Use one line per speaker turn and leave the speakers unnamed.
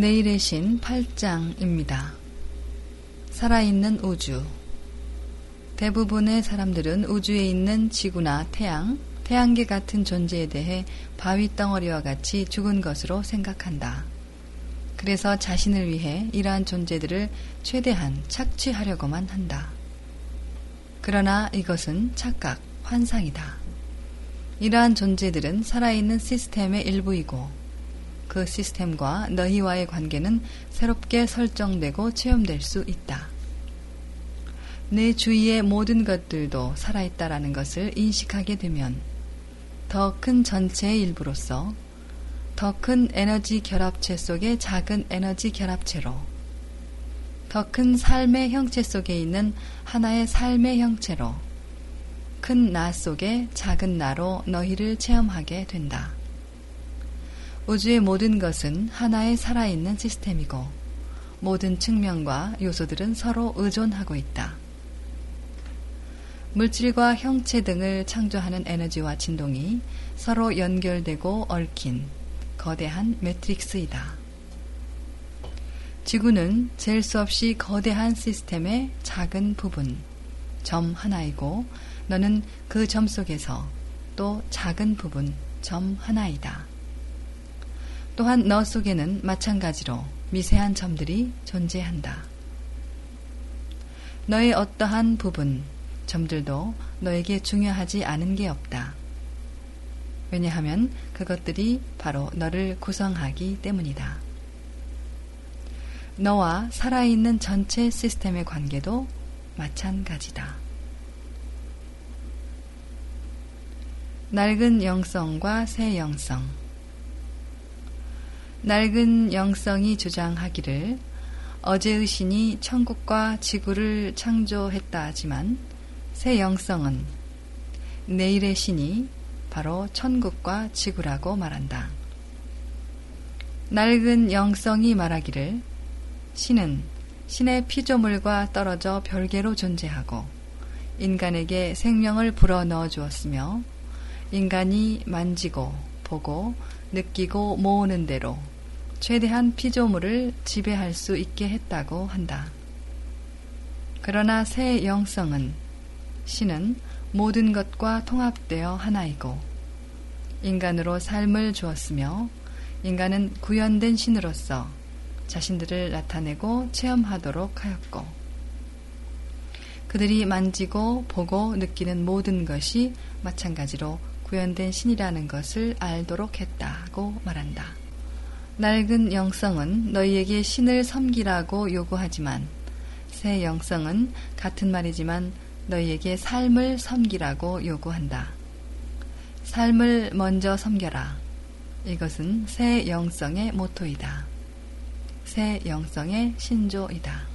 내일의 신 8장입니다. 살아있는 우주. 대부분의 사람들은 우주에 있는 지구나 태양, 태양계 같은 존재에 대해 바위 덩어리와 같이 죽은 것으로 생각한다. 그래서 자신을 위해 이러한 존재들을 최대한 착취하려고만 한다. 그러나 이것은 착각, 환상이다. 이러한 존재들은 살아있는 시스템의 일부이고 그 시스템과 너희와의 관계는 새롭게 설정되고 체험될 수 있다. 내 주위의 모든 것들도 살아있다라는 것을 인식하게 되면 더 큰 전체의 일부로서 더 큰 에너지 결합체 속의 작은 에너지 결합체로 더 큰 삶의 형체 속에 있는 하나의 삶의 형체로 큰 나 속의 작은 나로 너희를 체험하게 된다. 우주의 모든 것은 하나의 살아있는 시스템이고 모든 측면과 요소들은 서로 의존하고 있다. 물질과 형체 등을 창조하는 에너지와 진동이 서로 연결되고 얽힌 거대한 매트릭스이다. 지구는 잴 수 없이 거대한 시스템의 작은 부분, 점 하나이고 너는 그 점 속에서 또 작은 부분, 점 하나이다. 또한 너 속에는 마찬가지로 미세한 점들이 존재한다. 너의 어떠한 부분, 점들도 너에게 중요하지 않은 게 없다. 왜냐하면 그것들이 바로 너를 구성하기 때문이다. 너와 살아있는 전체 시스템의 관계도 마찬가지다. 낡은 영성과 새 영성. 낡은 영성이 주장하기를 어제의 신이 천국과 지구를 창조했다 하지만 새 영성은 내일의 신이 바로 천국과 지구라고 말한다. 낡은 영성이 말하기를 신은 신의 피조물과 떨어져 별개로 존재하고 인간에게 생명을 불어넣어 주었으며 인간이 만지고 보고 느끼고 모으는 대로 최대한 피조물을 지배할 수 있게 했다고 한다. 그러나 새 영성은 신은 모든 것과 통합되어 하나이고 인간으로 삶을 주었으며 인간은 구현된 신으로서 자신들을 나타내고 체험하도록 하였고 그들이 만지고 보고 느끼는 모든 것이 마찬가지로 구현된 신이라는 것을 알도록 했다고 말한다. 낡은 영성은 너희에게 신을 섬기라고 요구하지만 새 영성은 같은 말이지만 너희에게 삶을 섬기라고 요구한다. 삶을 먼저 섬겨라. 이것은 새 영성의 모토이다. 새 영성의 신조이다.